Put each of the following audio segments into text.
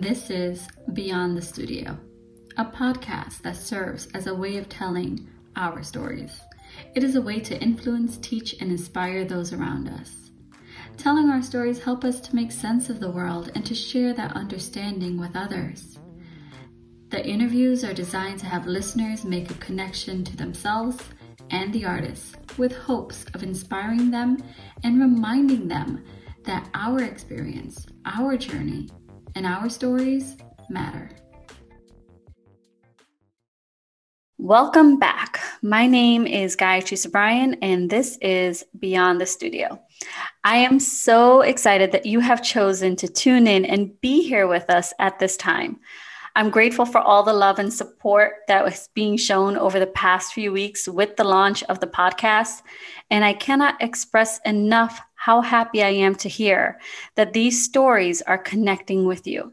This is Beyond the Studio, a podcast that serves as a way of telling our stories. It is a way to influence, teach, and inspire those around us. Telling our stories help us to make sense of the world and to share that understanding with others. The interviews are designed to have listeners make a connection to themselves and the artists with hopes of inspiring them and reminding them that our experience, our journey, and our stories matter. Welcome back. My name is Gayatri Subrian, and this is Beyond the Studio. I am so excited that you have chosen to tune in and be here with us at this time. I'm grateful for all the love and support that was being shown over the past few weeks with the launch of the podcast. And I cannot express enough how happy I am to hear that these stories are connecting with you.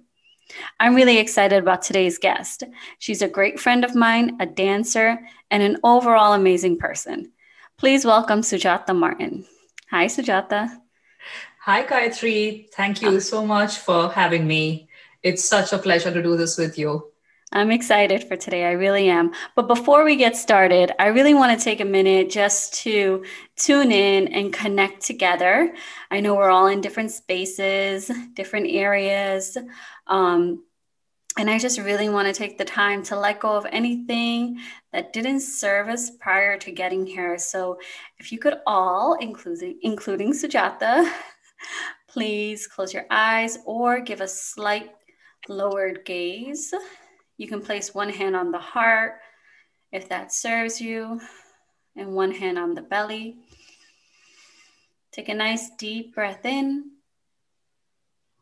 I'm really excited about today's guest. She's a great friend of mine, a dancer, and an overall amazing person. Please welcome Sujata Martin. Hi, Sujata. Hi, Gayatri. Thank you so much for having me. It's such a pleasure to do this with you. I'm excited for today. I really am. But before we get started, I really want to take a minute just to tune in and connect together. I know we're all in different spaces, different areas. Um, and I just really want to take the time to let go of anything that didn't serve us prior to getting here. So if you could all, including, including Sujata, please close your eyes or give a slight lowered gaze. You can place one hand on the heart if that serves you, and one hand on the belly. Take a nice deep breath in,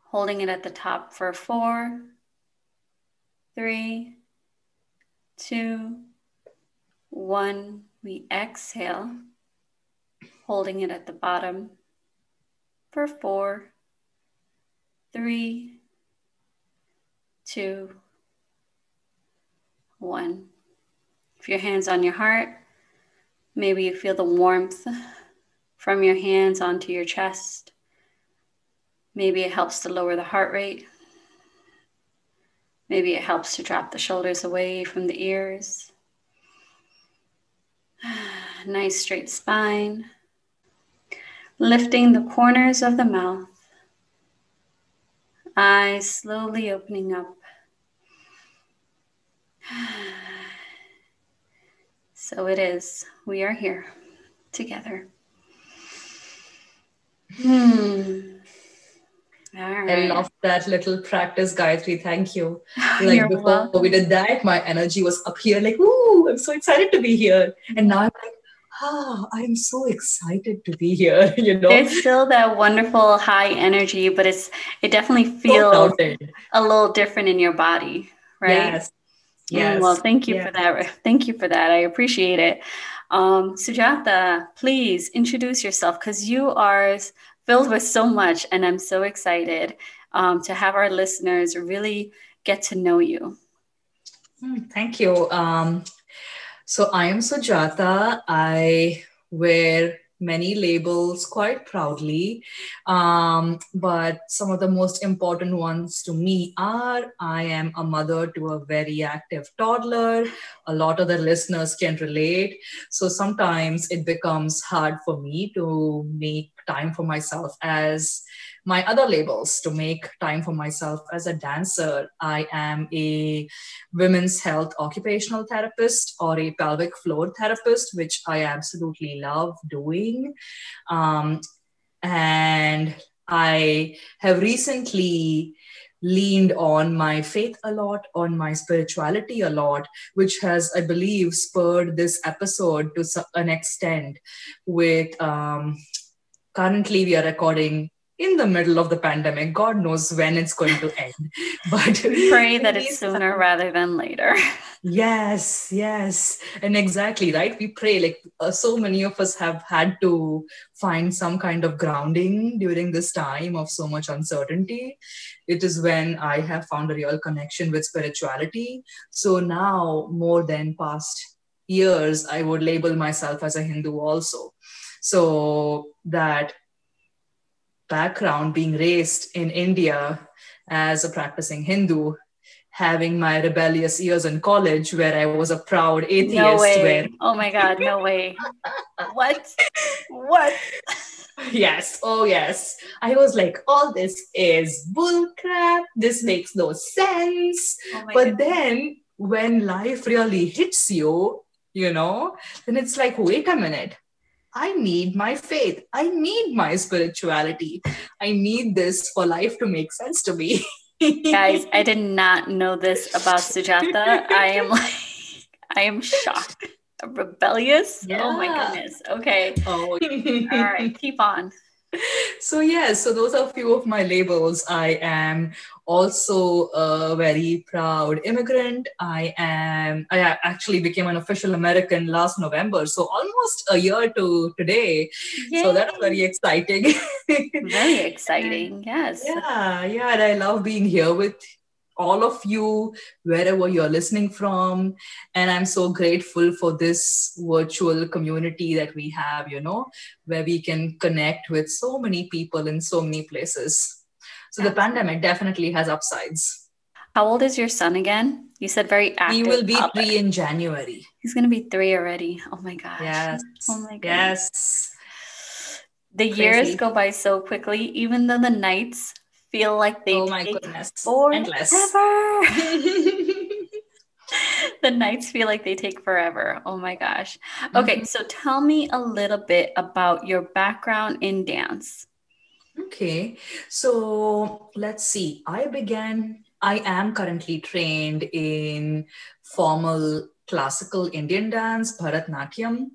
holding it at the top for four, three, two, one. We exhale, holding it at the bottom for four, three, two, one. If your hands on your heart, maybe you feel the warmth from your hands onto your chest. Maybe it helps to lower the heart rate. Maybe it helps to drop the shoulders away from the ears. Nice straight spine. Lifting the corners of the mouth eyes slowly opening up. So it is. We are here together. Hmm. Right. I love that little practice, Gayatri. Thank you. Like You're before welcome. we did that, my energy was up here, like, ooh, I'm so excited to be here. And now I'm like, ah, I'm so excited to be here. You know, it's still that wonderful high energy, but it's it definitely feels so a little different in your body, right? Yes. Mm, well, thank you yeah. for that. Thank you for that. I appreciate it. Um, Sujata, please introduce yourself because you are filled with so much, and I'm so excited um, to have our listeners really get to know you. Mm, thank you. Um, so I am Sujata. I wear many labels quite proudly. Um, but some of the most important ones to me are I am a mother to a very active toddler. A lot of the listeners can relate. So sometimes it becomes hard for me to make time for myself as my other labels to make time for myself as a dancer. I am a women's health occupational therapist or a pelvic floor therapist, which I absolutely love doing. Um, and I have recently leaned on my faith a lot, on my spirituality a lot, which has, I believe, spurred this episode to an extent. With um, currently, we are recording in the middle of the pandemic. God knows when it's going to end. But pray that it's sooner rather than later. Yes, yes. And exactly, right? We pray like uh, so many of us have had to find some kind of grounding during this time of so much uncertainty. It is when I have found a real connection with spirituality. So now, more than past years, I would label myself as a Hindu also. So that background being raised in India as a practicing Hindu, having my rebellious years in college where I was a proud atheist. No way. Where... Oh my God, no way. what? What? Yes. Oh, yes. I was like, all this is bullcrap. This mm-hmm. makes no sense. Oh but goodness. then when life really hits you, you know, then it's like, wait a minute. I need my faith. I need my spirituality. I need this for life to make sense to me. Guys, I did not know this about Sujata. I am like, I am shocked. Rebellious? Yeah. Oh my goodness. Okay. Oh. All right, keep on so yes so those are a few of my labels. I am also a very proud immigrant. I am i actually became an official american last november. So almost a year to today. Yay. so that's very exciting. Very exciting yes. Yeah yeah and i love being here with all of you wherever you're listening from. And i'm so grateful for this virtual community that we have you know where we can connect with so many people in so many places. So the pandemic definitely has upsides. How old is your son again? You said very active he will be three in january. He's going to be three already. Oh my gosh. Yes. Oh my goodness. yes. The Crazy. years go by so quickly. Even though the nights feel like they oh my goodness forever. the nights feel like they take forever. Oh my gosh. Okay, mm-hmm. so tell me a little bit about your background in dance. Okay, so let's see. I began, I am currently trained in formal classical Indian dance, Bharatnatyam.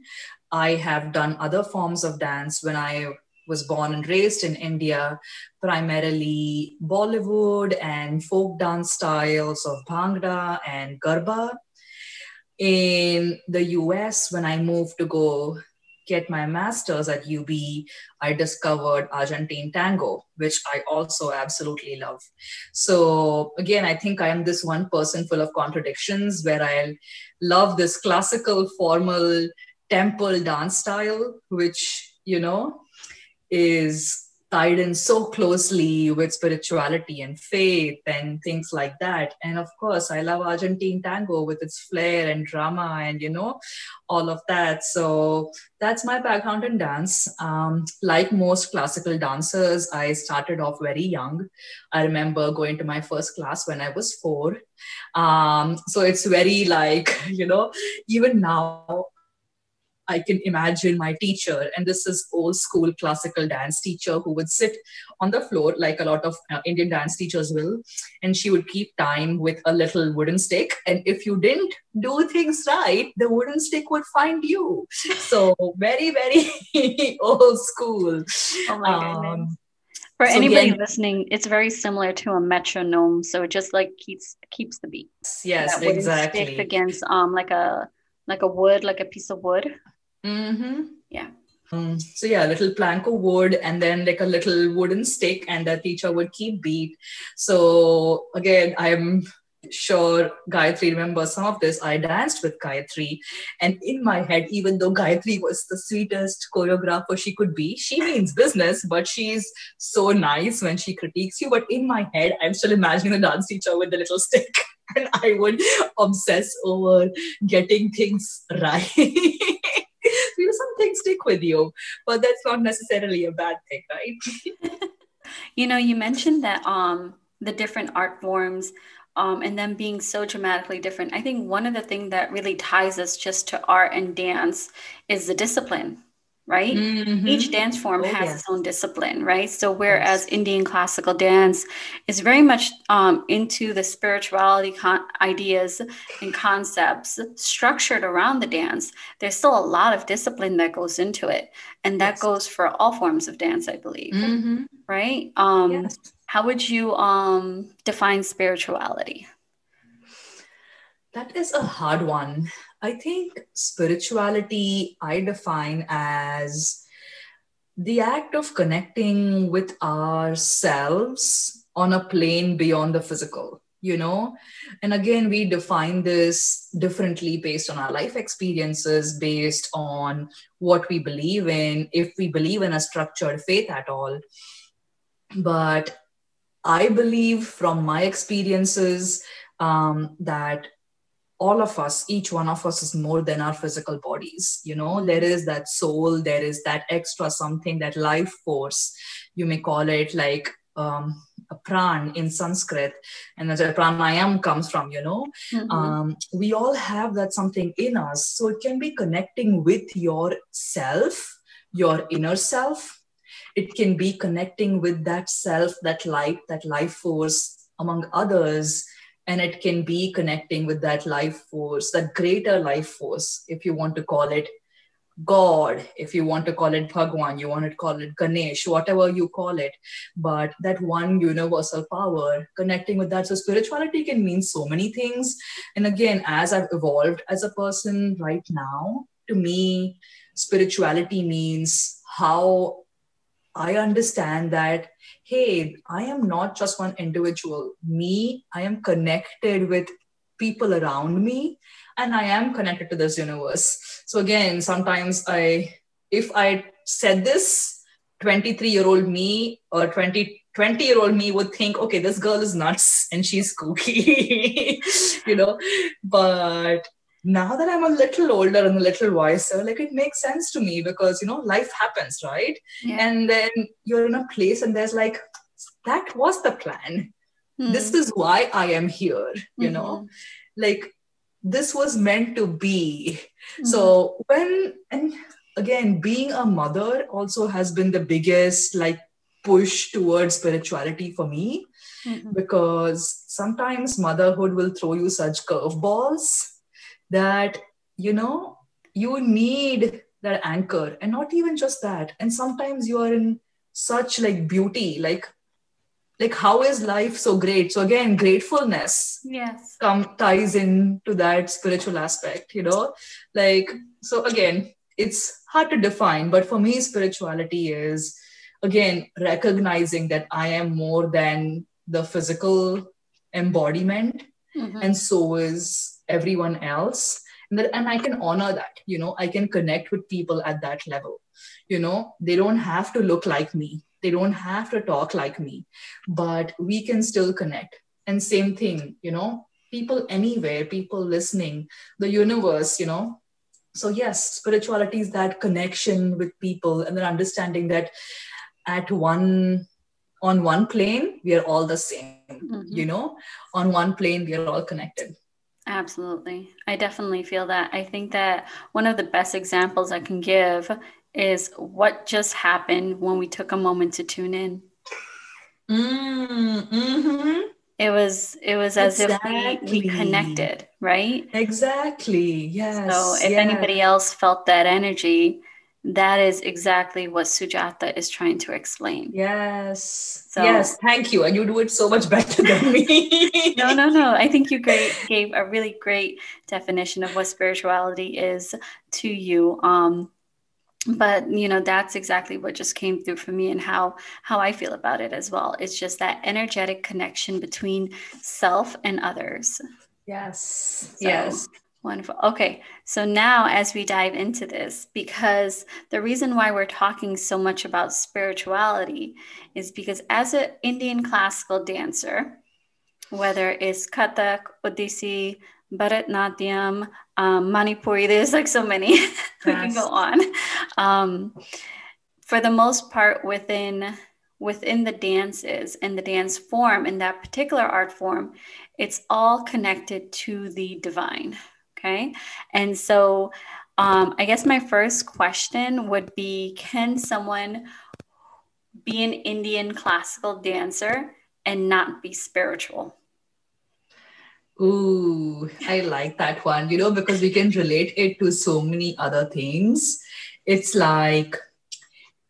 I have done other forms of dance when I was born and raised in India, primarily Bollywood and folk dance styles of Bhangra and Garba. In the US, when I moved to go get my master's at UB, I discovered Argentine tango, which I also absolutely love. So, again, I think I am this one person full of contradictions where I love this classical, formal temple dance style, which, you know, is tied in so closely with spirituality and faith and things like that. And of course, I love Argentine tango with its flair and drama and, you know, all of that. So that's my background in dance. Um, like most classical dancers, I started off very young. I remember going to my first class when I was four. Um, so it's very like, you know, even now, I can imagine my teacher, and this is old school classical dance teacher who would sit on the floor like a lot of uh, Indian dance teachers will, and she would keep time with a little wooden stick. And if you didn't do things right, the wooden stick would find you. So very, very old school. Oh my um, goodness. For so anybody listening, it's very similar to a metronome. So it just like keeps keeps the beat. Yes, exactly. Stick against um like a like a wood, like a piece of wood. Mm-hmm. Yeah. Um, so yeah, a little plank of wood and then like a little wooden stick, and the teacher would keep beat. So again, I'm sure Gayatri remembers some of this. I danced with Gayatri, and in my head, even though Gayatri was the sweetest choreographer she could be, she means business, but she's so nice when she critiques you. But in my head, I'm still imagining the dance teacher with the little stick, and I would obsess over getting things right. Things stick with you, but that's not necessarily a bad thing, right? you know, you mentioned that um the different art forms um, and them being so dramatically different. I think one of the things that really ties us just to art and dance is the discipline right? Mm-hmm. Each dance form oh, has yes. its own discipline, right? So whereas yes. Indian classical dance is very much um, into the spirituality con- ideas and concepts structured around the dance, there's still a lot of discipline that goes into it, and that yes. goes for all forms of dance, I believe, mm-hmm. right? Um, how would you um, define spirituality? That is a hard one. I think spirituality I define as the act of connecting with ourselves on a plane beyond the physical you know? And again we define this differently based on our life experiences based on what we believe in if we believe in a structured faith at all. But I believe from my experiences um, that all of us, each one of us is more than our physical bodies. You know, there is that soul, there is that extra something, that life force, you may call it like um, a pran in Sanskrit, and that's where pranayam comes from, you know. Mm-hmm. Um, we all have that something in us. So it can be connecting with yourself, your inner self. It can be connecting with that self, that light, that life force among others and it can be connecting with that life force that greater life force if you want to call it god if you want to call it bhagwan you want to call it ganesh whatever you call it. But that one universal power connecting with that. So spirituality can mean so many things. And again as i've evolved as a person right now to me spirituality means how i understand that hey, I am not just one individual. Me, I am connected with people around me and I am connected to this universe. So again, sometimes I, if I said this, 23 year old me or 20, 20 year old me would think, okay, this girl is nuts and she's kooky, you know, but now that I'm a little older and a little wiser, like it makes sense to me because you know life happens, right? Yeah. And then you're in a place and there's like that was the plan. Mm. This is why I am here, you mm-hmm. know, like this was meant to be. Mm-hmm. So when and again, being a mother also has been the biggest like push towards spirituality for me. Mm-hmm. Because sometimes motherhood will throw you such curveballs that you know you need that anchor and not even just that. And sometimes you are in such like beauty like like how is life so great? So again gratefulness yes. come ties into that spiritual aspect you know? Like so again it's hard to define but for me spirituality is again recognizing that i am more than the physical embodiment mm-hmm. and so is everyone else. And, that, and i can honor that you know i can connect with people at that level. You know they don't have to look like me. They don't have to talk like me but we can still connect. And same thing you know people anywhere people listening the universe you know. So yes spirituality is that connection with people and then understanding that at one on one plane we are all the same mm-hmm. you know. On one plane we are all connected Absolutely. I definitely feel that. I think that one of the best examples I can give is what just happened when we took a moment to tune in. Mm, hmm It was it was as exactly. if we, we connected, right? Exactly. Yes. So if yes. anybody else felt that energy, that is exactly what Sujata is trying to explain. Yes. So, yes. Thank you. And you do it so much better than me. no, no, no. I think you great, gave a really great definition of what spirituality is to you. Um, but you know that's exactly what just came through for me and how how i feel about it as well it's just that energetic connection between self and others yes so, yes Wonderful. Okay. So now, as we dive into this, because the reason why we're talking so much about spirituality is because as an Indian classical dancer, whether it's Kathak, Odissi, Bharatnatyam, um, Manipuri, there's like so many, we can go on. Um, for the most part, within within the dances and the dance form in that particular art form, it's all connected to the divine Okay. And so um, I guess my first question would be Can someone be an Indian classical dancer and not be spiritual? Ooh, I like that one, you know, because we can relate it to so many other things. It's like,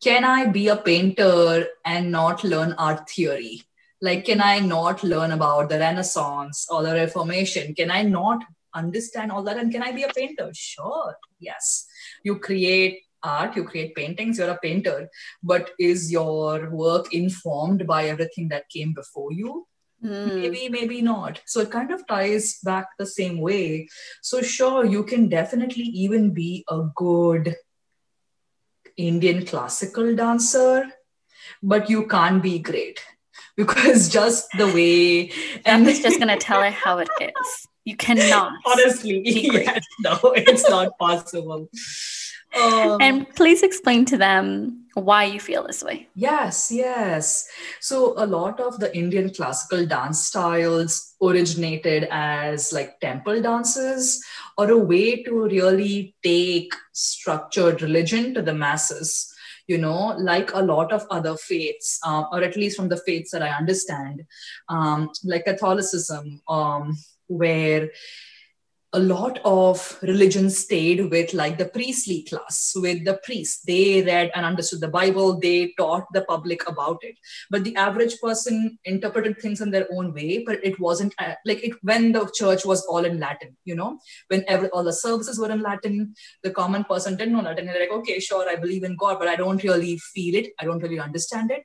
can I be a painter and not learn art theory? Like, can I not learn about the Renaissance or the Reformation? Can I not understand all that and can i be a painter? Sure yes. You create art you create paintings you're a painter but is your work informed by everything that came before you? Mm. maybe maybe not. So it kind of ties back the same way. So sure you can definitely even be a good indian classical dancer but you can't be great because just the way and it's just going to tell her how it is you cannot honestly yes, no it's not possible um, and please explain to them why you feel this way. Yes, yes. So, a lot of the Indian classical dance styles originated as like temple dances or a way to really take structured religion to the masses. You know, like a lot of other faiths, uh, or at least from the faiths that I understand, um, like Catholicism, um, where a lot of religion stayed with like the priestly class with the priests. They read and understood the bible. They taught the public about it. But the average person interpreted things in their own way but it wasn't uh, like it when the church was all in latin you know? When every, all the services were in latin the common person didn't know latin. They're like okay sure i believe in god but i don't really feel it. I don't really understand it.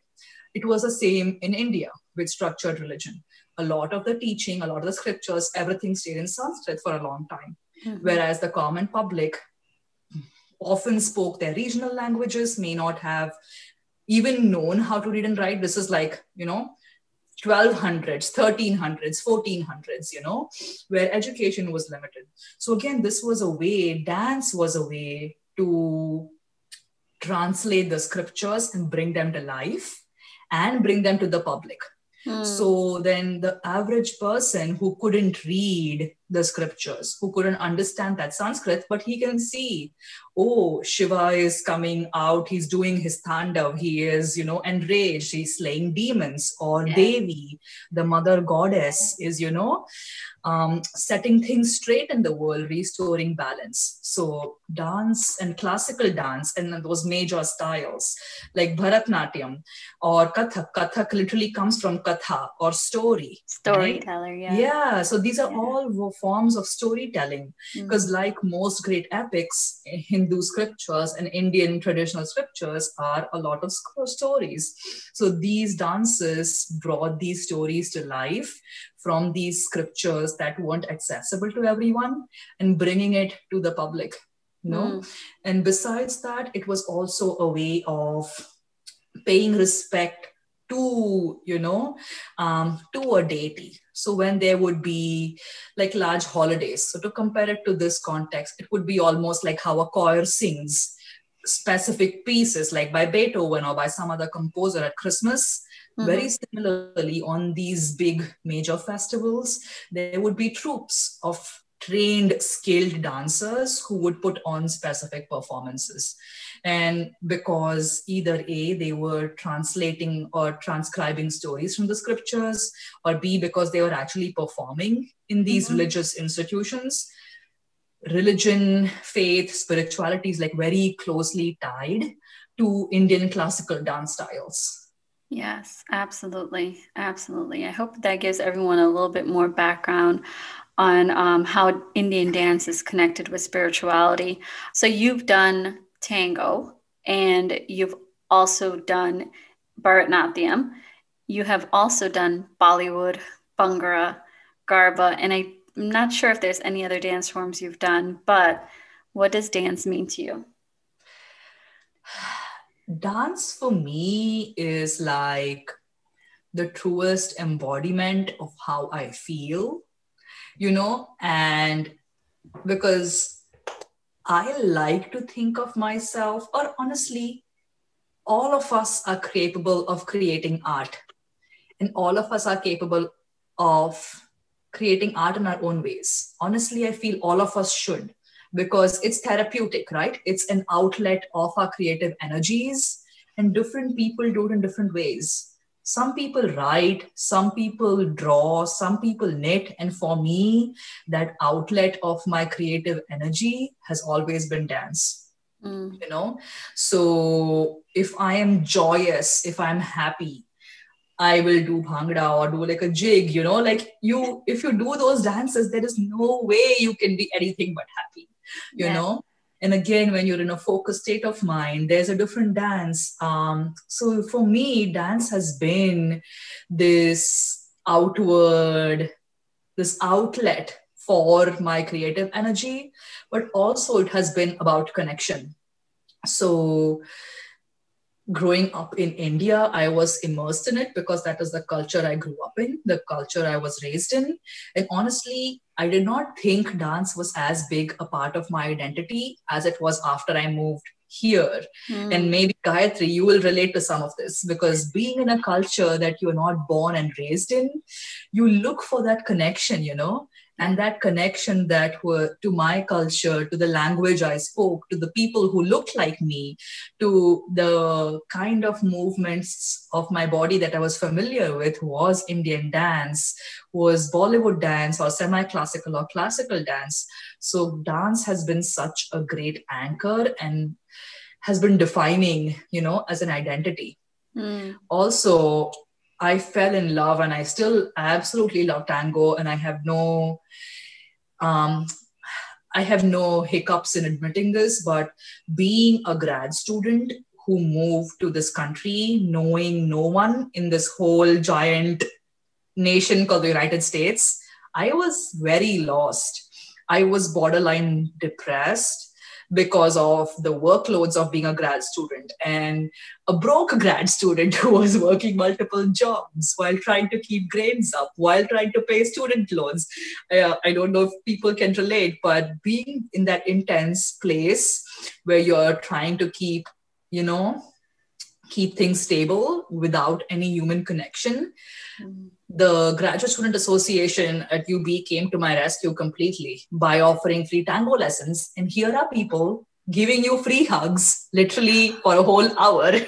It was the same in india with structured religion a lot of the teaching, a lot of the scriptures, everything stayed in Sanskrit for a long time. Mm-hmm. Whereas the common public often spoke their regional languages, may not have even known how to read and write. This is like, you know, 1200s 1300s 1400s you know where education was limited so again this was a way dance was a way to translate the scriptures and bring them to life and bring them to the public Hmm. So then the average person who couldn't read the scriptures, who couldn't understand that Sanskrit, but he can see, oh, Shiva is coming out, he's doing his tandav, he is, you know, enraged, he's slaying demons, or yeah. Devi, the mother goddess, is, you know, um, setting things straight in the world, restoring balance. So, dance and classical dance and those major styles like Bharatnatyam or Kathak. Kathak literally comes from Katha or story. Storyteller, right? yeah. Yeah. So, these are yeah. all forms of storytelling because, mm-hmm. like most great epics, Hindu scriptures and Indian traditional scriptures are a lot of stories. So, these dances brought these stories to life from these scriptures that weren't accessible to everyone and bringing it to the public you know mm. and besides that it was also a way of paying respect to you know um, to a deity so when there would be like large holidays so to compare it to this context it would be almost like how a choir sings specific pieces like by beethoven or by some other composer at christmas Mm-hmm. Very similarly, on these big major festivals, there would be troupes of trained, skilled dancers who would put on specific performances. And because either A, they were translating or transcribing stories from the scriptures, or B, because they were actually performing in these mm-hmm. religious institutions, religion, faith, spirituality is like very closely tied to Indian classical dance styles. Yes, absolutely. Absolutely. I hope that gives everyone a little bit more background on um, how Indian dance is connected with spirituality. So you've done tango and you've also done Bharatnatyam. You have also done Bollywood, Bhangra, Garba, and I'm not sure if there's any other dance forms you've done, but what does dance mean to you? dance for me is like the truest embodiment of how I feel, you know, and because I like to think of myself, or honestly, all of us are capable of creating art, and all of us are capable of creating art in our own ways. Honestly, I feel all of us should because it's therapeutic, right? It's an outlet of our creative energies, and different people do it in different ways. Some people write, some people draw, some people knit. And for me, that outlet of my creative energy has always been dance. Mm. You know, so if I am joyous, if I'm happy, I will do bhangra or do like a jig, you know, like you, if you do those dances, there is no way you can be anything but happy you yeah. know and again when you're in a focused state of mind there's a different dance. Um, so for me dance has been this outward this outlet for my creative energy but also it has been about connection. So growing up in India, I was immersed in it because that is the culture I grew up in, the culture I was raised in. And honestly, I did not think dance was as big a part of my identity as it was after I moved here. Mm. And maybe Gayatri, you will relate to some of this because being in a culture that you're not born and raised in, you look for that connection, you know and that connection that were to my culture to the language i spoke to the people who looked like me to the kind of movements of my body that i was familiar with was indian dance was bollywood dance or semi classical or classical dance so dance has been such a great anchor and has been defining you know as an identity mm. also I fell in love and I still absolutely love tango and I have no um, I have no hiccups in admitting this, but being a grad student who moved to this country, knowing no one in this whole giant nation called the United States, I was very lost. I was borderline depressed because of the workloads of being a grad student and a broke grad student who was working multiple jobs while trying to keep grades up, while trying to pay student loans. Uh, I don't know if people can relate, but being in that intense place where you're trying to keep, you know, keep things stable without any human connection. Mm the Graduate Student Association at UB came to my rescue completely by offering free tango lessons. And here are people giving you free hugs literally for a whole hour.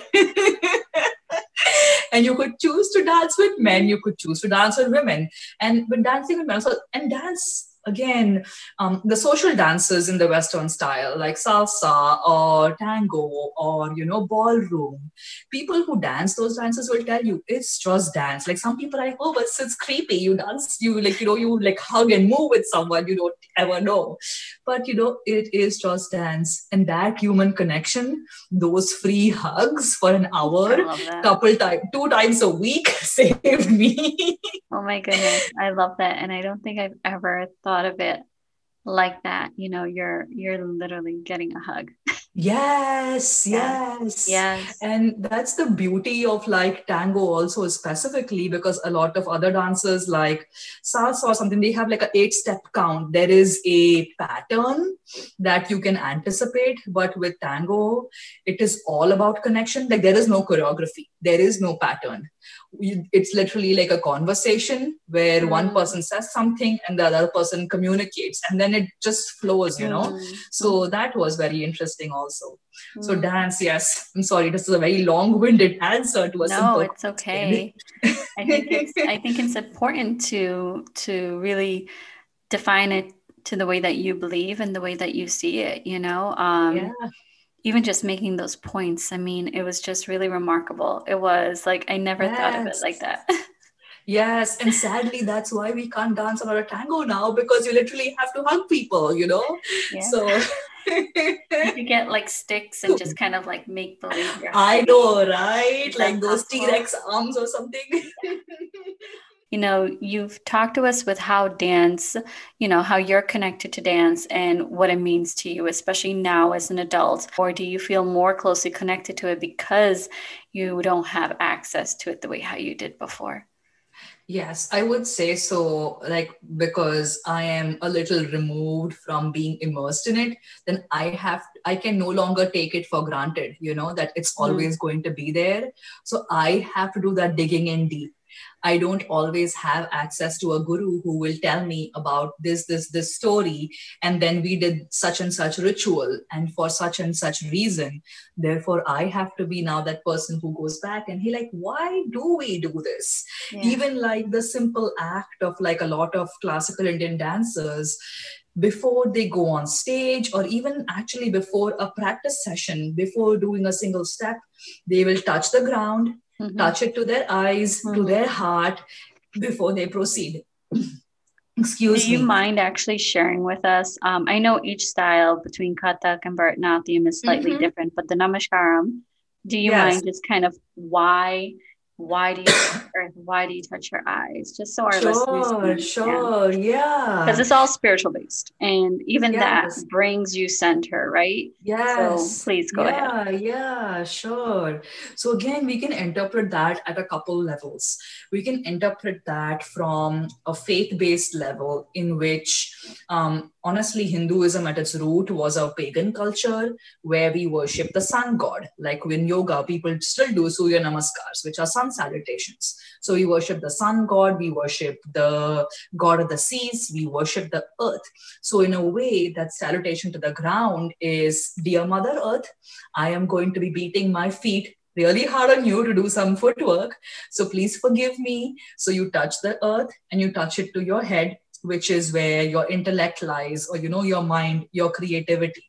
and you could choose to dance with men, you could choose to dance with women. And with dancing with men, so, and dance again, um, the social dances in the Western style, like salsa or tango or, you know, ballroom, people who dance those dances will tell you it's just dance. Like some people are like, oh, but it's creepy. You dance, you like, you know, you like hug and move with someone you don't ever know. But, you know, it is just dance. And that human connection, those free hugs for an hour, couple times, two times a week saved me. oh my goodness. I love that. And I don't think I've ever thought thought of it like that you know you're you're literally getting a hug. Yes yes. Yes. And that's the beauty of like tango also specifically because a lot of other dances like salsa or something they have like an eight step count. There is a pattern that you can anticipate but with tango it is all about connection. Like there is no choreography there is no pattern. It's literally like a conversation where mm. one person says something and the other person communicates and then it just flows you know? Mm. so that was very interesting also. Mm. so dance yes. I'm sorry this is a very long-winded answer to a no it's okay. i think it's i think it's important to to really define it to the way that you believe and the way that you see it you know? Um yeah even just making those points, I mean, it was just really remarkable. It was like I never yes. thought of it like that. yes, and sadly, that's why we can't dance on a tango now because you literally have to hug people, you know. Yeah. So you get like sticks and just kind of like make believe. I know, right? Like those T Rex arms or something you know you've talked to us with how dance you know how you're connected to dance and what it means to you especially now as an adult or do you feel more closely connected to it because you don't have access to it the way how you did before Yes, I would say so. Like, because I am a little removed from being immersed in it, then I have, I can no longer take it for granted, you know, that it's hmm. always mm. going to be there. So I have to do that digging in deep. I don't always have access to a guru who will tell me about this, this, this story. And then we did such and such ritual and for such and such reason. Therefore, I have to be now that person who goes back and he like, why do we do this? Yeah. Even like the simple act of like a lot of classical Indian dancers, before they go on stage or even actually before a practice session before doing a single step they will touch the ground mm-hmm. touch it to their eyes, mm-hmm. to their heart before they proceed. Excuse Do you me. mind actually sharing with us? Um, I know each style between Kathak and Bharatanatyam is slightly mm-hmm. different, but the Namaskaram, do you yes. mind just kind of why why do you earth? Why do you touch your eyes? Just so our sure, listeners Sure, yeah. Because it's all spiritual based. And even yes. that brings you center, right? Yes. So please go yeah, ahead. Yeah, sure. So again, we can interpret that at a couple levels. We can interpret that from a faith-based level in which um, honestly, Hinduism at its root was a pagan culture where we worship the sun god. Like in yoga, people still do Surya Namaskars, which are sun salutations. So we worship the sun god, we worship the god of the seas, we worship the earth. So, in a way, that salutation to the ground is Dear Mother Earth, I am going to be beating my feet really hard on you to do some footwork. So please forgive me. So you touch the earth and you touch it to your head which is where your intellect lies or you know your mind your creativity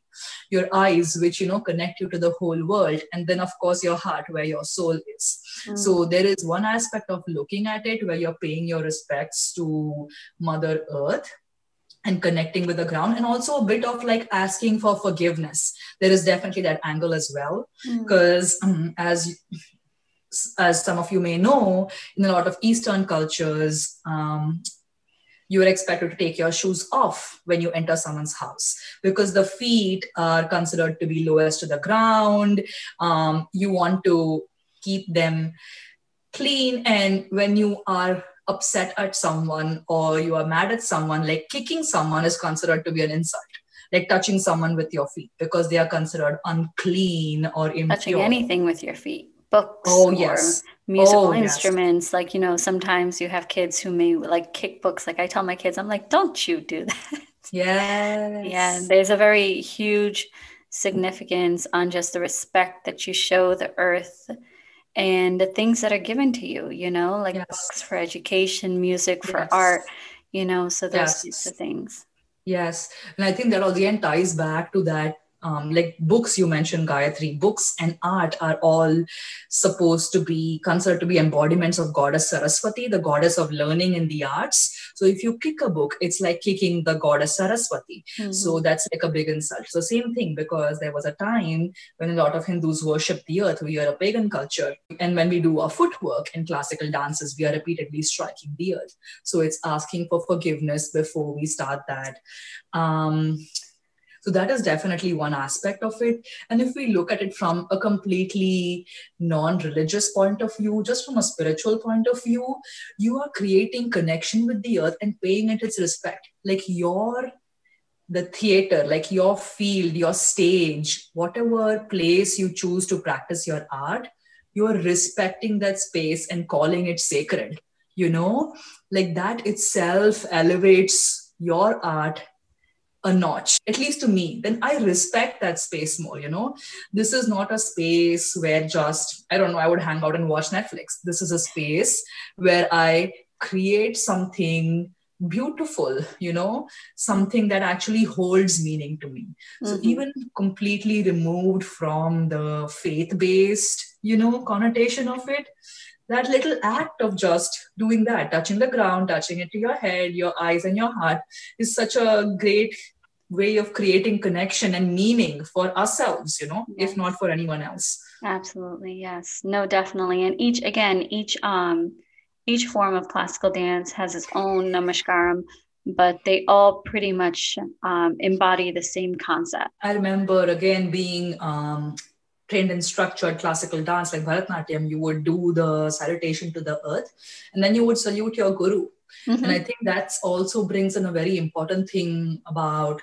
your eyes which you know connect you to the whole world and then of course your heart where your soul is mm. so there is one aspect of looking at it where you're paying your respects to mother earth and connecting with the ground and also a bit of like asking for forgiveness there is definitely that angle as well because mm. um, as as some of you may know in a lot of eastern cultures um, you are expected to take your shoes off when you enter someone's house because the feet are considered to be lowest to the ground. Um, you want to keep them clean. And when you are upset at someone or you are mad at someone, like kicking someone is considered to be an insult. Like touching someone with your feet because they are considered unclean or impure. Touching anything with your feet books oh yes Oh, musical oh, instruments yes. like you know sometimes you have kids who may like kick books like i tell my kids i'm like don't you do that yes yeah there's a very huge significance on just the respect that you show the earth and the things that are given to you you know like yes. books for education music for yes. art you know so those yes. types of things yes and i think that oh, again ties back to that um, like books you mentioned gayatri books and art are all supposed to be considered to be embodiments of goddess saraswati the goddess of learning in the arts. So if you kick a book it's like kicking the goddess saraswati. Mm-hmm. so that's like a big insult. So same thing because there was a time when a lot of hindus worship the earth. We are a pagan culture. And when we do our footwork in classical dances we are repeatedly striking the earth. So it's asking for forgiveness before we start that. Um, so that is definitely one aspect of it. And if we look at it from a completely non religious point of view, just from a spiritual point of view, you are creating connection with the earth and paying it its respect. Like your the theater, like your field, your stage, whatever place you choose to practice your art, you're respecting that space and calling it sacred. You know, like that itself elevates your art a notch, at least to me, then I respect that space more. You know, this is not a space where just, I don't know, I would hang out and watch Netflix. This is a space where I create something beautiful, you know, something that actually holds meaning to me. Mm-hmm. So even completely removed from the faith based, you know, connotation of it, that little act of just doing that, touching the ground, touching it to your head, your eyes, and your heart is such a great way of creating connection and meaning for ourselves, you know, yes. if not for anyone else. Absolutely. Yes. No, definitely. And each, again, each, um, each form of classical dance has its own namaskaram, but they all pretty much um, embody the same concept. I remember again being um, trained in structured classical dance like Bharatanatyam, you would do the salutation to the earth and then you would salute your guru. Mm-hmm. And I think that's also brings in a very important thing about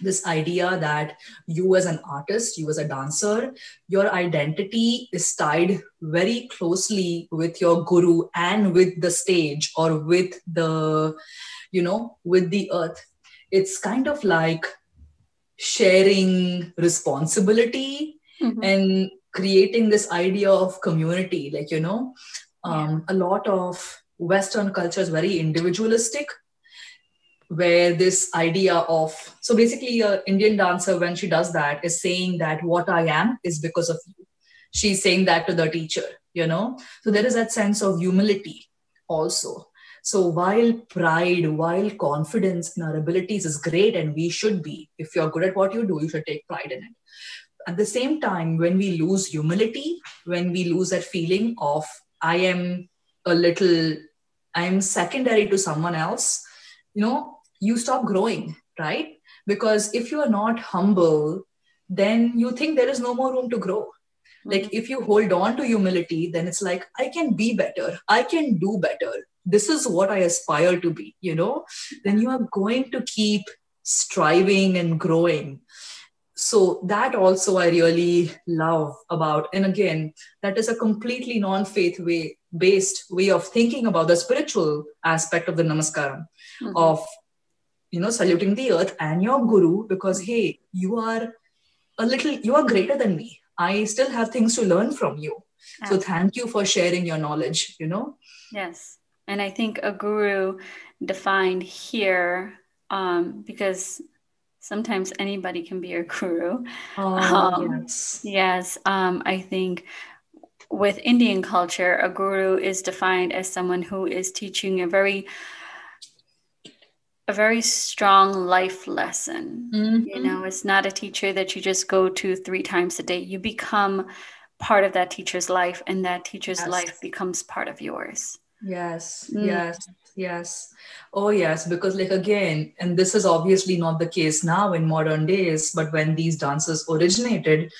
this idea that you as an artist you as a dancer your identity is tied very closely with your guru and with the stage or with the you know with the earth it's kind of like sharing responsibility mm-hmm. and creating this idea of community like you know um, a lot of western culture is very individualistic where this idea of so basically a indian dancer when she does that is saying that what i am is because of you. She's saying that to the teacher you know? So there is that sense of humility also. So while pride while confidence in our abilities is great and we should be if you're good at what you do you should take pride in it at the same time when we lose humility when we lose that feeling of I am a little, I'm secondary to someone else, you know, you stop growing, right? Because if you are not humble, then you think there is no more room to grow. Like mm-hmm. if you hold on to humility, then it's like, I can be better, I can do better. This is what I aspire to be, you know? Then you are going to keep striving and growing so that also i really love about and again that is a completely non-faith way based way of thinking about the spiritual aspect of the namaskaram mm-hmm. of you know saluting the earth and your guru because hey you are a little you are greater than me. I still have things to learn from you. So thank you for sharing your knowledge you know? Yes. And i think a guru defined here um, because sometimes anybody can be a guru. Oh, um, yes. Yes. Um, I think with Indian culture, a guru is defined as someone who is teaching a very a very strong life lesson. Mm-hmm. You know, it's not a teacher that you just go to three times a day. You become part of that teacher's life, and that teacher's yes. life becomes part of yours. Yes, mm. yes, yes. Oh, yes, because, like, again, and this is obviously not the case now in modern days, but when these dances originated,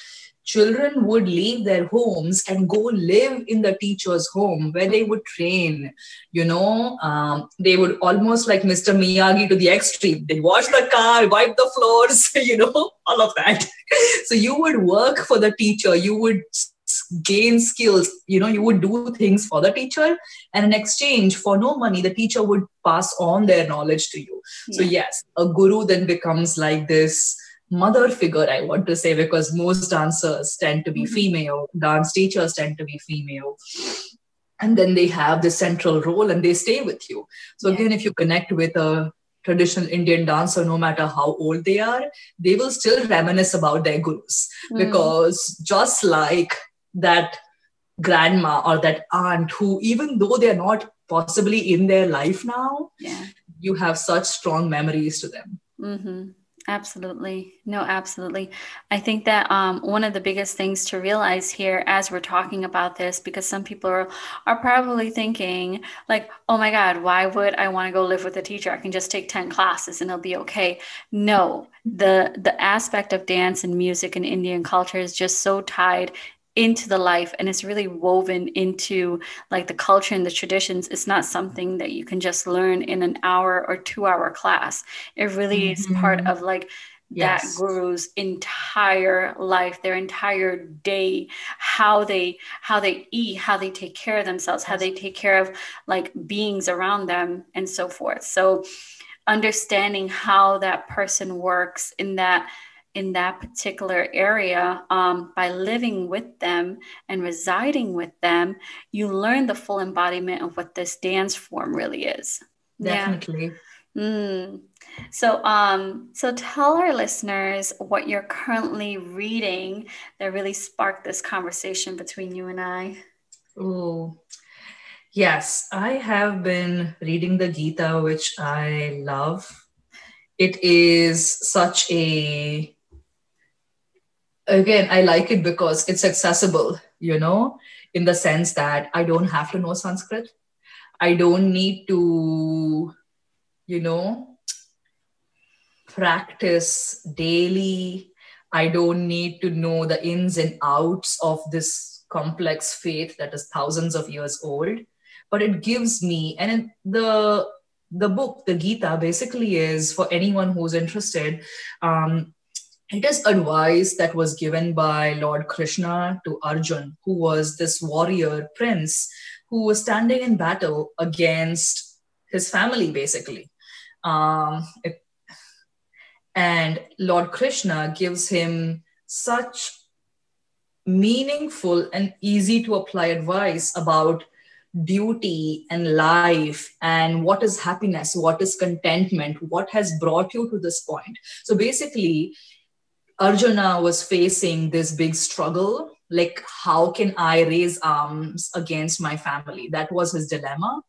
children would leave their homes and go live in the teacher's home where they would train. You know, um, they would almost like Mr. Miyagi to the extreme. They wash the car, wipe the floors, you know, all of that. so you would work for the teacher. You would gain skills you know you would do things for the teacher and in exchange for no money the teacher would pass on their knowledge to you yeah. so yes a guru then becomes like this mother figure i want to say because most dancers tend to be mm-hmm. female dance teachers tend to be female and then they have this central role and they stay with you so yeah. again if you connect with a traditional Indian dancer, no matter how old they are, they will still reminisce about their gurus. Mm. Because just like that grandma or that aunt who even though they're not possibly in their life now yeah. you have such strong memories to them. Mm-hmm. absolutely. No absolutely. I think that um, one of the biggest things to realize here as we're talking about this because some people are, are probably thinking like oh my god why would i want to go live with a teacher? I can just take 10 classes and it'll be okay. No. The the aspect of dance and music and indian culture is just so tied into the life and it's really woven into like the culture and the traditions it's not something that you can just learn in an hour or two hour class it really mm-hmm. is part of like that yes. guru's entire life their entire day how they how they eat how they take care of themselves how they take care of like beings around them and so forth so understanding how that person works in that in that particular area um, by living with them and residing with them you learn the full embodiment of what this dance form really is. Definitely. Yeah. mm. so um so tell our listeners what you're currently reading that really sparked this conversation between you and i. Oh yes i have been reading the gita which i love. It is such a again i like it because it's accessible you know in the sense that i don't have to know sanskrit. I don't need to you know practice daily. I don't need to know the ins and outs of this complex faith that is thousands of years old. But it gives me and the the book the gita basically is for anyone who's interested um, it is advice that was given by Lord Krishna to Arjun, who was this warrior prince who was standing in battle against his family, basically. Um, it, and Lord Krishna gives him such meaningful and easy to apply advice about duty and life and what is happiness, what is contentment, what has brought you to this point. So basically, Arjuna was facing this big struggle like, how can I raise arms against my family? That was his dilemma.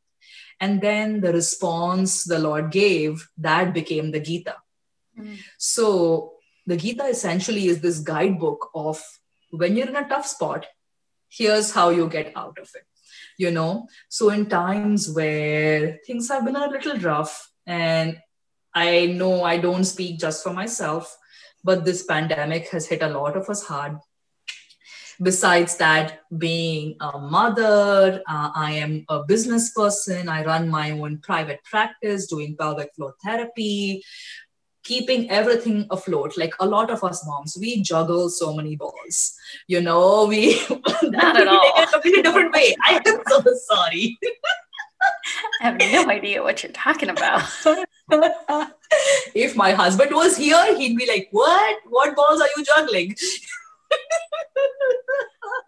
And then the response the Lord gave, that became the Gita. Mm. So, the Gita essentially is this guidebook of when you're in a tough spot, here's how you get out of it. you know so in times where things have been a little rough and i know i don't speak just for myself but this pandemic has hit a lot of us hard besides that being a mother uh, i am a business person i run my own private practice doing pelvic floor therapy keeping everything afloat. Like a lot of us moms, we juggle so many balls. You know, we not at all. a completely different way. I am so sorry. I have no idea what you're talking about. if my husband was here, he'd be like, What? What balls are you juggling?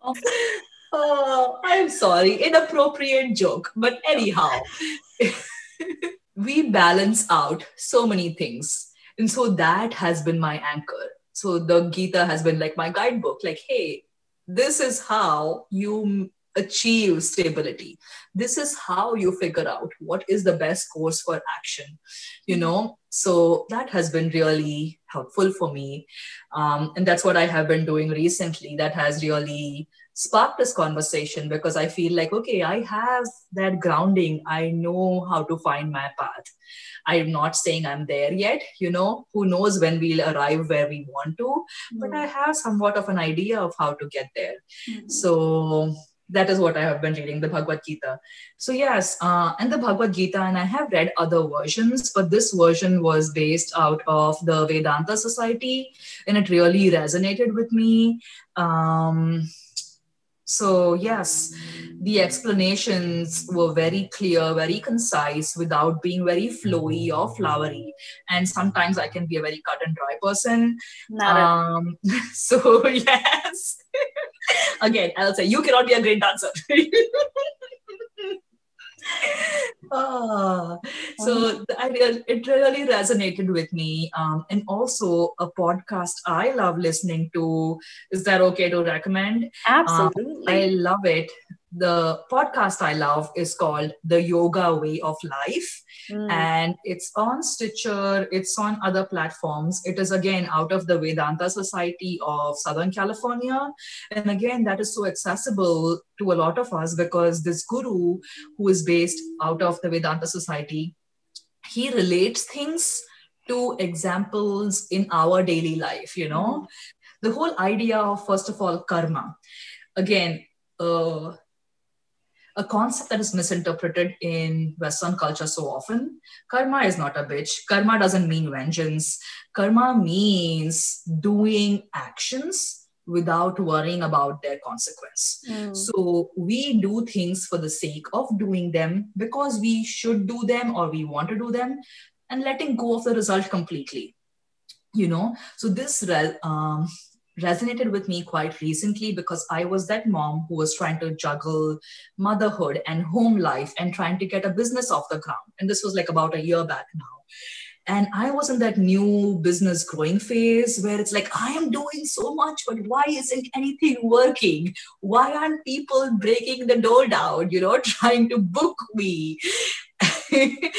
oh, I'm sorry. Inappropriate joke. But anyhow, we balance out so many things and so that has been my anchor. So the Gita has been like my guidebook, like, hey, this is how you achieve stability. This is how you figure out what is the best course for action, you know? So that has been really helpful for me. Um, and that's what I have been doing recently that has really sparked this conversation because I feel like, okay, I have that grounding. I know how to find my path. I'm not saying I'm there yet, you know, who knows when we'll arrive where we want to, mm-hmm. but I have somewhat of an idea of how to get there. Mm-hmm. So that is what I have been reading, the Bhagavad Gita. So, yes, uh, and the Bhagavad Gita, and I have read other versions, but this version was based out of the Vedanta Society, and it really resonated with me. Um, so, yes, the explanations were very clear, very concise, without being very flowy or flowery. And sometimes I can be a very cut and dry person. Um, so, yes. Again, I'll say, you cannot be a great dancer. Ah, so I really, it really resonated with me. Um, and also a podcast I love listening to. Is that okay to recommend? Absolutely. Um, I love it the podcast I love is called The Yoga Way of Life. Mm. And it's on Stitcher, it's on other platforms. It is again out of the Vedanta Society of Southern California. And again, that is so accessible to a lot of us because this guru, who is based out of the Vedanta Society, he relates things to examples in our daily life, you know? Mm. The whole idea of, first of all, karma. Again, uh, a concept that is misinterpreted in Western culture so often. Karma is not a bitch. Karma doesn't mean vengeance. Karma means doing actions without worrying about their consequence. Mm. So we do things for the sake of doing them because we should do them or we want to do them and letting go of the result completely. You know, so this um, resonated with me quite recently because I was that mom who was trying to juggle motherhood and home life and trying to get a business off the ground. And this was like about a year back now. And I was in that new business growing phase where it's like, I am doing so much, but why isn't anything working? Why aren't people breaking the door down, you know, trying to book me?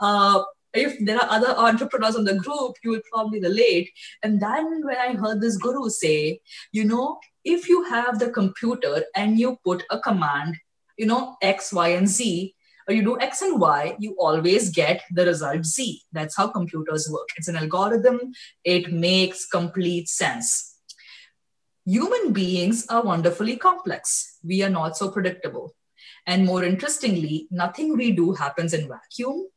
uh, if there are other entrepreneurs on the group, you will probably relate. And then when I heard this guru say, you know, if you have the computer and you put a command, you know, X, Y, and Z, or you do X and Y, you always get the result Z. That's how computers work. It's an algorithm, it makes complete sense. Human beings are wonderfully complex. We are not so predictable. And more interestingly, nothing we do happens in vacuum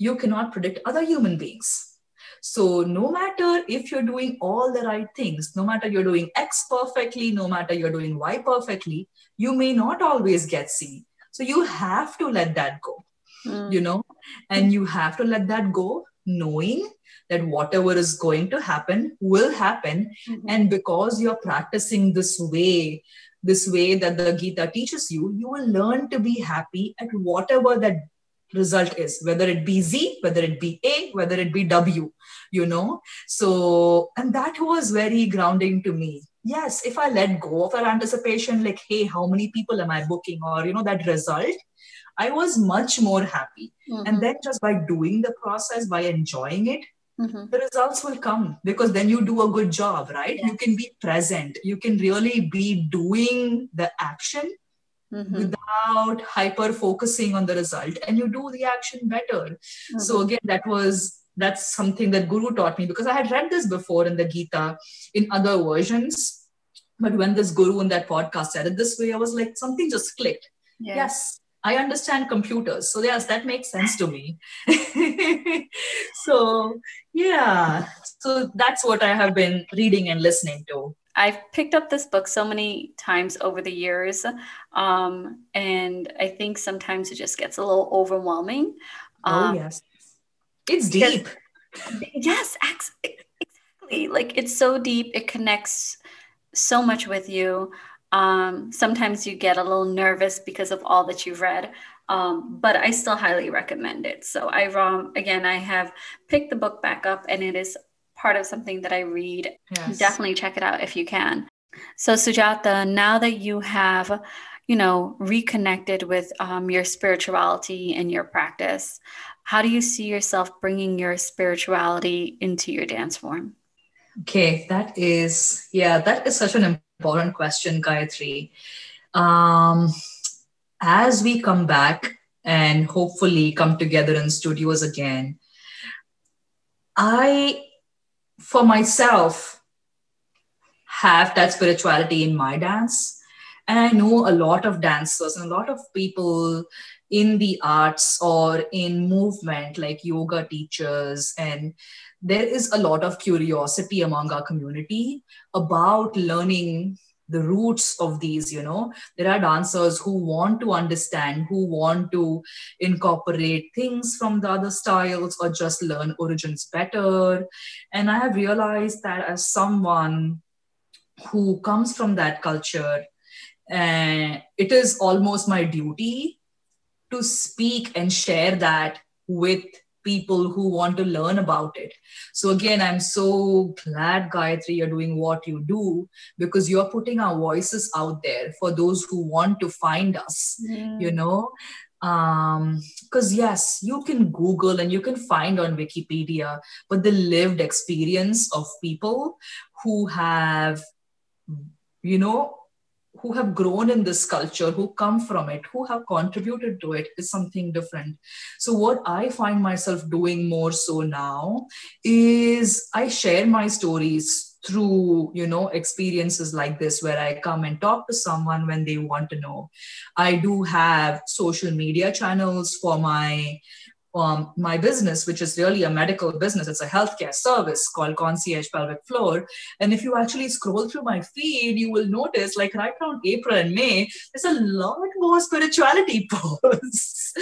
you cannot predict other human beings. So, no matter if you're doing all the right things, no matter you're doing X perfectly, no matter you're doing Y perfectly, you may not always get C. So, you have to let that go, mm. you know, and you have to let that go knowing that whatever is going to happen will happen. Mm-hmm. And because you're practicing this way, this way that the Gita teaches you, you will learn to be happy at whatever that result is whether it be z whether it be a whether it be w you know? So and that was very grounding to me. Yes if i let go of that anticipation like hey how many people am i booking? Or you know that result i was much more happy. Mm-hmm. and then just by doing the process by enjoying it mm-hmm. the results will come. Because then you do a good job right? You can be present. You can really be doing the action mm-hmm. without hyper focusing on the result and you do the action better mm-hmm. so again that was that's something that guru taught me because i had read this before in the gita in other versions but when this guru in that podcast said it this way i was like something just clicked yes, yes I understand computers. So, yes, that makes sense to me. so, yeah. So, that's what I have been reading and listening to. I've picked up this book so many times over the years. Um, and I think sometimes it just gets a little overwhelming. Oh, um, yes. It's deep. Yes, exactly. Like it's so deep, it connects so much with you. Um, sometimes you get a little nervous because of all that you've read, um, but I still highly recommend it. So I, um, again, I have picked the book back up, and it is part of something that I read. Yes. Definitely check it out if you can. So Sujata, now that you have, you know, reconnected with um, your spirituality and your practice, how do you see yourself bringing your spirituality into your dance form? Okay, that is yeah, that is such an important question, Gayatri. Um, as we come back and hopefully come together in studios again, I, for myself, have that spirituality in my dance. And I know a lot of dancers and a lot of people in the arts or in movement, like yoga teachers and there is a lot of curiosity among our community about learning the roots of these you know. There are dancers who want to understand who want to incorporate things from the other styles or just learn origins better. And i have realized that as someone who comes from that culture uh, it is almost my duty to speak and share that with people who want to learn about it. So again, I'm so glad, Gayatri, you're doing what you do because you're putting our voices out there for those who want to find us, mm. you know? Um, because yes, you can Google and you can find on Wikipedia, but the lived experience of people who have, you know, who have grown in this culture, who come from it, who have contributed to it is something different. So, what I find myself doing more so now is I share my stories through you know experiences like this where i come and talk to someone when they want to know i do have social media channels for my um, my business, which is really a medical business. It's a healthcare service called Concierge Pelvic Floor. And if you actually scroll through my feed, you will notice, like right around April and May, there's a lot more spirituality posts.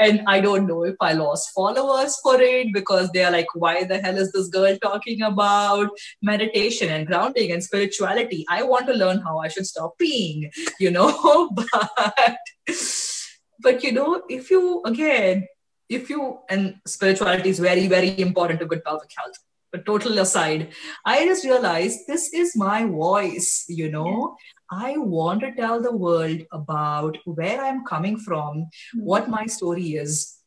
and I don't know if I lost followers for it because they are like, why the hell is this girl talking about meditation and grounding and spirituality? I want to learn how I should stop peeing, you know? but but you know if you again if you and spirituality is very very important to good pelvic health. But total aside i just realized this is my voice you know? I want to tell the world about where i'm coming from mm-hmm. what my story is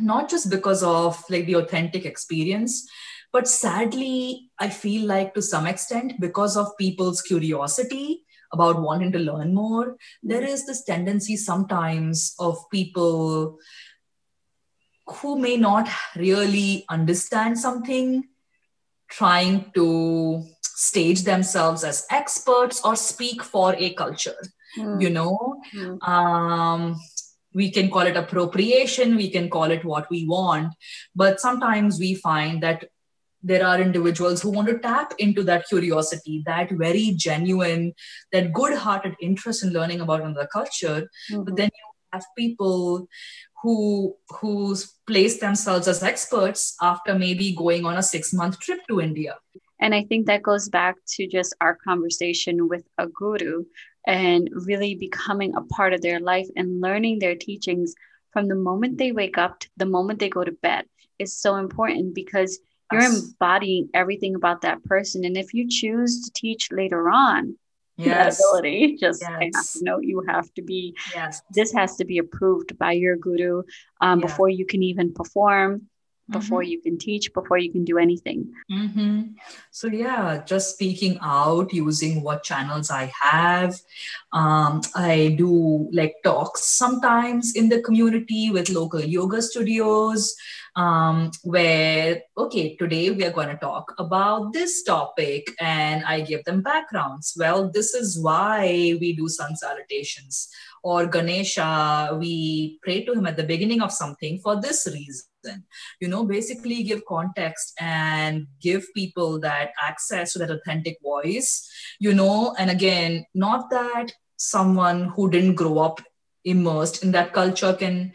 not just because of like the authentic experience but sadly i feel like to some extent because of people's curiosity about wanting to learn more there is this tendency sometimes of people who may not really understand something trying to stage themselves as experts or speak for a culture mm. you know mm. um, we can call it appropriation we can call it what we want but sometimes we find that there are individuals who want to tap into that curiosity that very genuine that good hearted interest in learning about another culture mm-hmm. but then you have people who who's placed themselves as experts after maybe going on a six month trip to India. And I think that goes back to just our conversation with a guru and really becoming a part of their life and learning their teachings from the moment they wake up to the moment they go to bed is so important because you're embodying everything about that person. And if you choose to teach later on, yes. ability. Just yes. I have to know you have to be yes. this has to be approved by your guru um, yeah. before you can even perform. before mm-hmm. you can teach, before you can do anything. Mm-hmm. So, yeah, just speaking out, using what channels I have. Um, I do like talks sometimes in the community with local yoga studios um, where, okay, today we are going to talk about this topic and I give them backgrounds. Well, this is why we do sun salutations. Or Ganesha, we pray to him at the beginning of something for this reason. You know, basically give context and give people that access to that authentic voice, you know, and again, not that someone who didn't grow up immersed in that culture can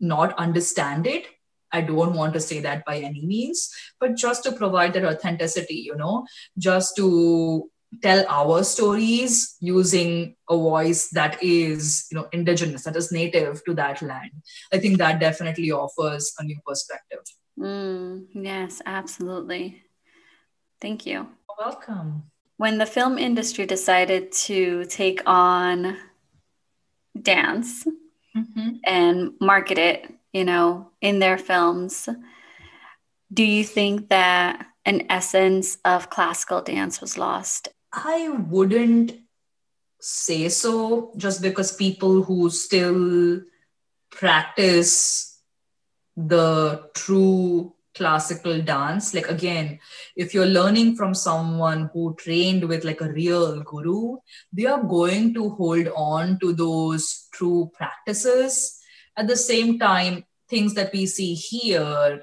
not understand it I don't want to say that by any means, but just to provide that authenticity, you know, just to tell our stories using a voice that is, you know, indigenous, that is native to that land. I think that definitely offers a new perspective. Mm, yes, absolutely. Thank you. You're welcome. When the film industry decided to take on dance mm-hmm. and market it you know, in their films. Do you think that an essence of classical dance was lost? I wouldn't say so, just because people who still practice the true classical dance like again if you're learning from someone who trained with like a real guru they are going to hold on to those true practices at the same time, things that we see here,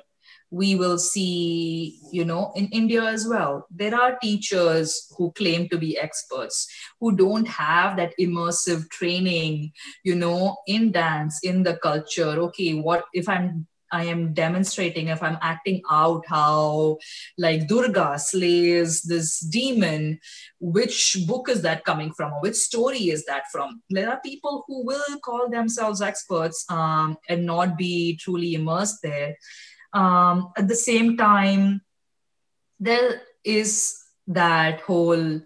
we will see, you know, in India as well. There are teachers who claim to be experts who don't have that immersive training, you know, in dance, in the culture. Okay, what if I'm I am demonstrating, if I'm acting out how like Durga slays this demon, which book is that coming from or which story is that from? There are people who will call themselves experts um, and not be truly immersed there. Um, at the same time, there is that whole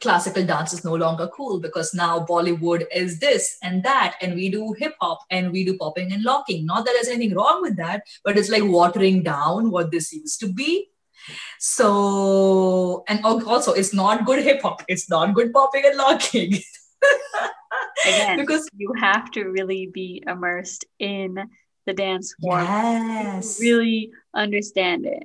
classical dance is no longer cool because now Bollywood is this and that, and we do hip hop and we do popping and locking. Not that there's anything wrong with that, but it's like watering down what this used to be. So, and also, it's not good hip hop, it's not good popping and locking. Again, because you have to really be immersed in the dance form yes. really understand it.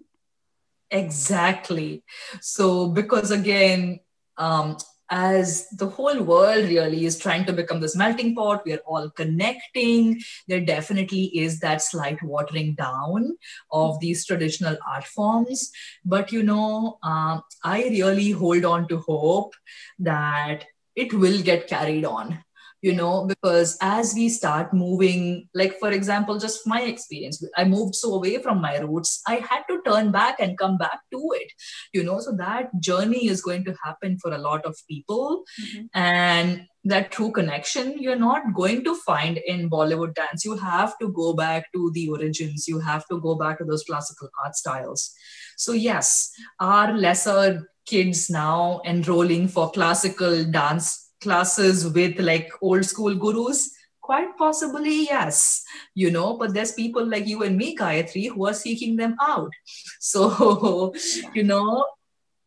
Exactly. So, because again, um, as the whole world really is trying to become this melting pot, we are all connecting. There definitely is that slight watering down of these traditional art forms. But, you know, um, I really hold on to hope that it will get carried on you know because as we start moving like for example just my experience i moved so away from my roots i had to turn back and come back to it you know. So that journey is going to happen for a lot of people. Mm-hmm. and that true connection you're not going to find in bollywood dance. You have to go back to the origins. You have to go back to those classical art styles. So yes our lesser kids now enrolling for classical dance classes with like old school gurus? Quite possibly, yes. You know, but there's people like you and me, Gayatri, who are seeking them out. So, you know,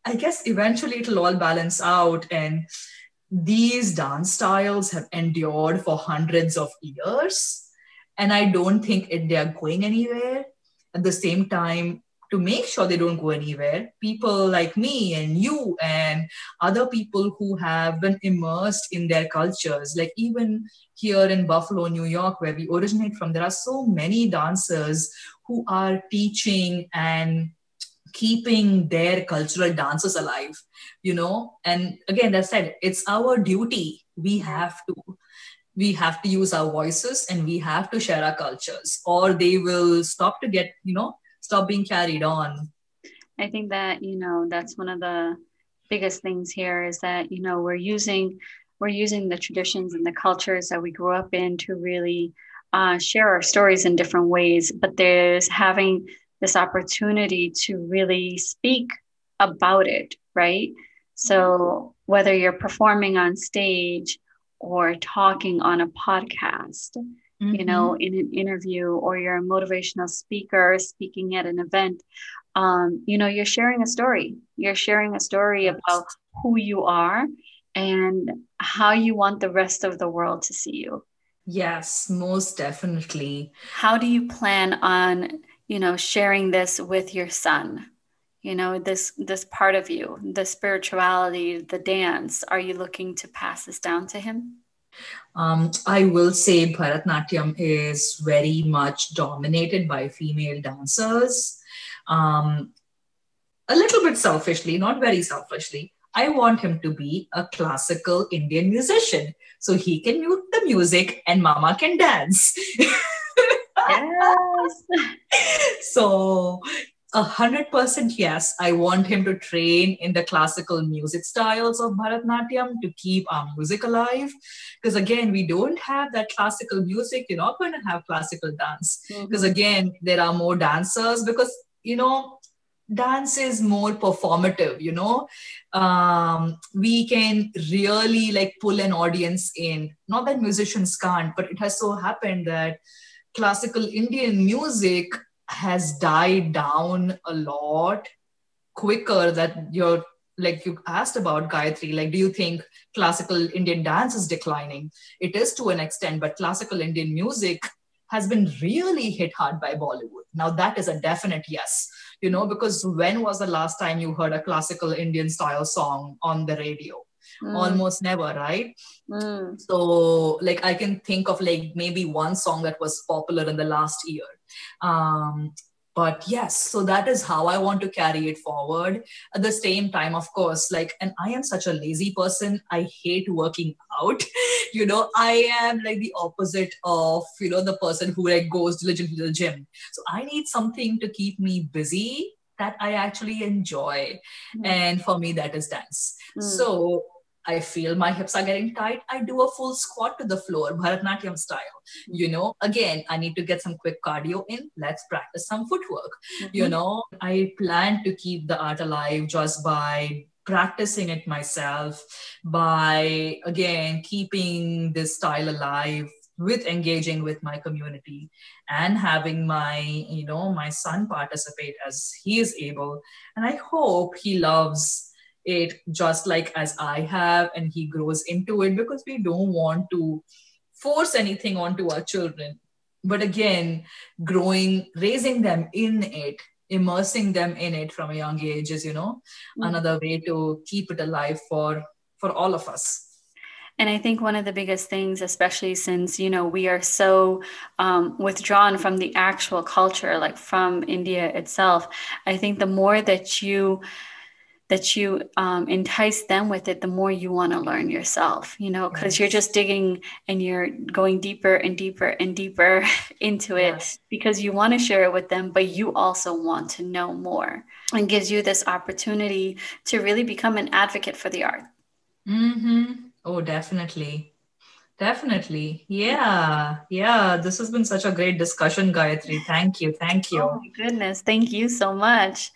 I guess eventually it'll all balance out. And these dance styles have endured for hundreds of years. And I don't think they are going anywhere. At the same time, to make sure they don't go anywhere, people like me and you and other people who have been immersed in their cultures, like even here in Buffalo, New York, where we originate from, there are so many dancers who are teaching and keeping their cultural dances alive, you know? And again, that said, it's our duty. We have to we have to use our voices and we have to share our cultures or they will stop to get you know stop being carried on. I think that you know that's one of the biggest things here is that you know we're using we're using the traditions and the cultures that we grew up in to really uh, share our stories in different ways. But there's having this opportunity to really speak about it right? So whether you're performing on stage or talking on a podcast mm-hmm. you know, in an interview or you're a motivational speaker speaking at an event, um, you know, you're sharing a story. You're sharing a story about who you are and how you want the rest of the world to see you. Yes, most definitely. How do you plan on, you know, sharing this with your son? You know, this this part of you, the spirituality, the dance, are you looking to pass this down to him? Um, I will say Bharatnatyam is very much dominated by female dancers. Um, a little bit selfishly, not very selfishly, I want him to be a classical Indian musician so he can mute the music and mama can dance. yes. so a hundred percent yes. I want him to train in the classical music styles of Bharatnatyam to keep our music alive. Because again, we don't have that classical music. You're not going to have classical dance. Because mm-hmm. again, there are more dancers. Because you know, dance is more performative. You know, um, we can really like pull an audience in. Not that musicians can't, but it has so happened that classical Indian music has died down a lot quicker that you're like you asked about Gayatri, like, do you think classical Indian dance is declining? It is to an extent, but classical Indian music has been really hit hard by Bollywood. Now, that is a definite yes, you know, because when was the last time you heard a classical Indian style song on the radio? Mm. Almost never, right? Mm. So, like, I can think of like maybe one song that was popular in the last year um, but yes so that is how i want to carry it forward. At the same time of course like and i am such a lazy person i hate working out. You know i am like the opposite of you know the person who like goes diligently to the gym. So i need something to keep me busy that i actually enjoy. Mm. and for me that is dance. Mm. so I feel my hips are getting tight. I do a full squat to the floor, Bharatnatyam style. You know, again, I need to get some quick cardio in. Let's practice some footwork. Mm-hmm. You know, I plan to keep the art alive just by practicing it myself, by again keeping this style alive with engaging with my community and having my you know my son participate as he is able and i hope he loves it just like as I have, and he grows into it because we don't want to force anything onto our children. But again, growing, raising them in it, immersing them in it from a young age is, you know, mm-hmm. another way to keep it alive for for all of us. And I think one of the biggest things, especially since, you know, we are so um, withdrawn from the actual culture, like from India itself, I think the more that you that you um, entice them with it, the more you want to learn yourself, you know, because yes. you're just digging and you're going deeper and deeper and deeper into it yes. because you want to share it with them, but you also want to know more and gives you this opportunity to really become an advocate for the art. Mm-hmm. Oh, definitely. Definitely. Yeah. Yeah. This has been such a great discussion, Gayatri. Thank you. Thank you. Oh, my goodness. Thank you so much.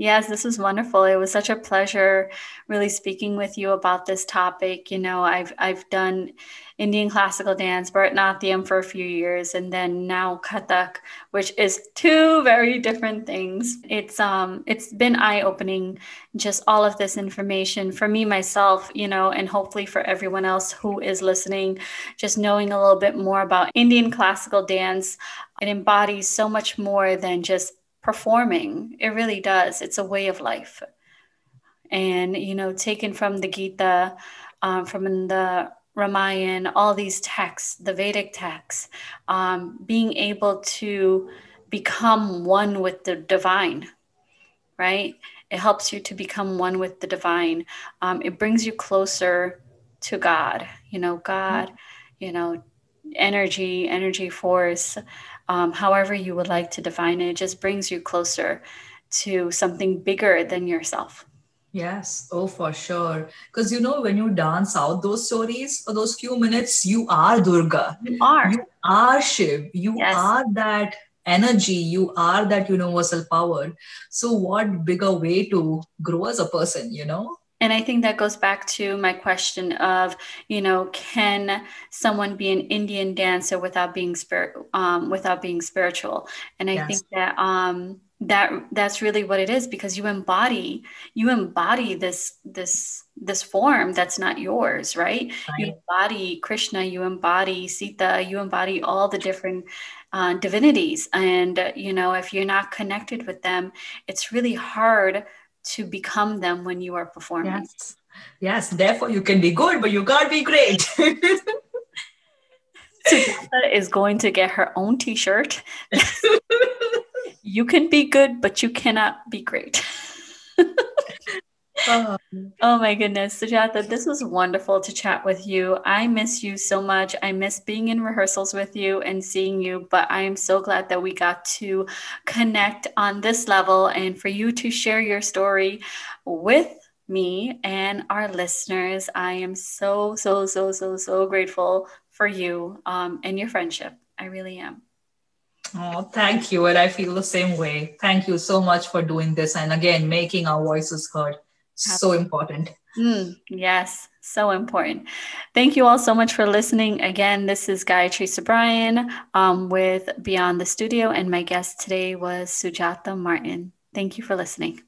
Yes, this was wonderful. It was such a pleasure really speaking with you about this topic. You know, I've I've done Indian classical dance, Bharatanatyam for a few years, and then now Kathak, which is two very different things. It's um it's been eye-opening just all of this information for me myself, you know, and hopefully for everyone else who is listening, just knowing a little bit more about Indian classical dance. It embodies so much more than just performing. It really does. It's a way of life. And, you know, taken from the Gita, um, from the Ramayana, all these texts, the Vedic texts, um, being able to become one with the divine, right? It helps you to become one with the divine. Um, it brings you closer to God, you know, God, you know, energy, energy force um, however you would like to define it, it just brings you closer to something bigger than yourself. Yes, oh, for sure. Because you know, when you dance out those stories for those few minutes, you are Durga. You are. You are Shiv. You yes. are that energy. You are that universal power. So, what bigger way to grow as a person, you know? And I think that goes back to my question of, you know, can someone be an Indian dancer without being spirit, um, without being spiritual? And I yes. think that um, that that's really what it is because you embody you embody this this this form that's not yours, right? right. You embody Krishna, you embody Sita, you embody all the different uh, divinities, and uh, you know, if you're not connected with them, it's really hard to become them when you are performing. Yes. Yes, therefore you can be good, but you can't be great. Sujata is going to get her own t-shirt. you can be good, but you cannot be great. Oh. oh my goodness, Sujata, this was wonderful to chat with you. I miss you so much. I miss being in rehearsals with you and seeing you, but I am so glad that we got to connect on this level and for you to share your story with me and our listeners. I am so, so, so, so, so grateful for you um, and your friendship. I really am. Oh, thank you. And I feel the same way. Thank you so much for doing this and again, making our voices heard so important. Mm, yes, so important. Thank you all so much for listening. Again, this is Gayatri Subrian um, with Beyond the Studio, and my guest today was Sujata Martin. Thank you for listening.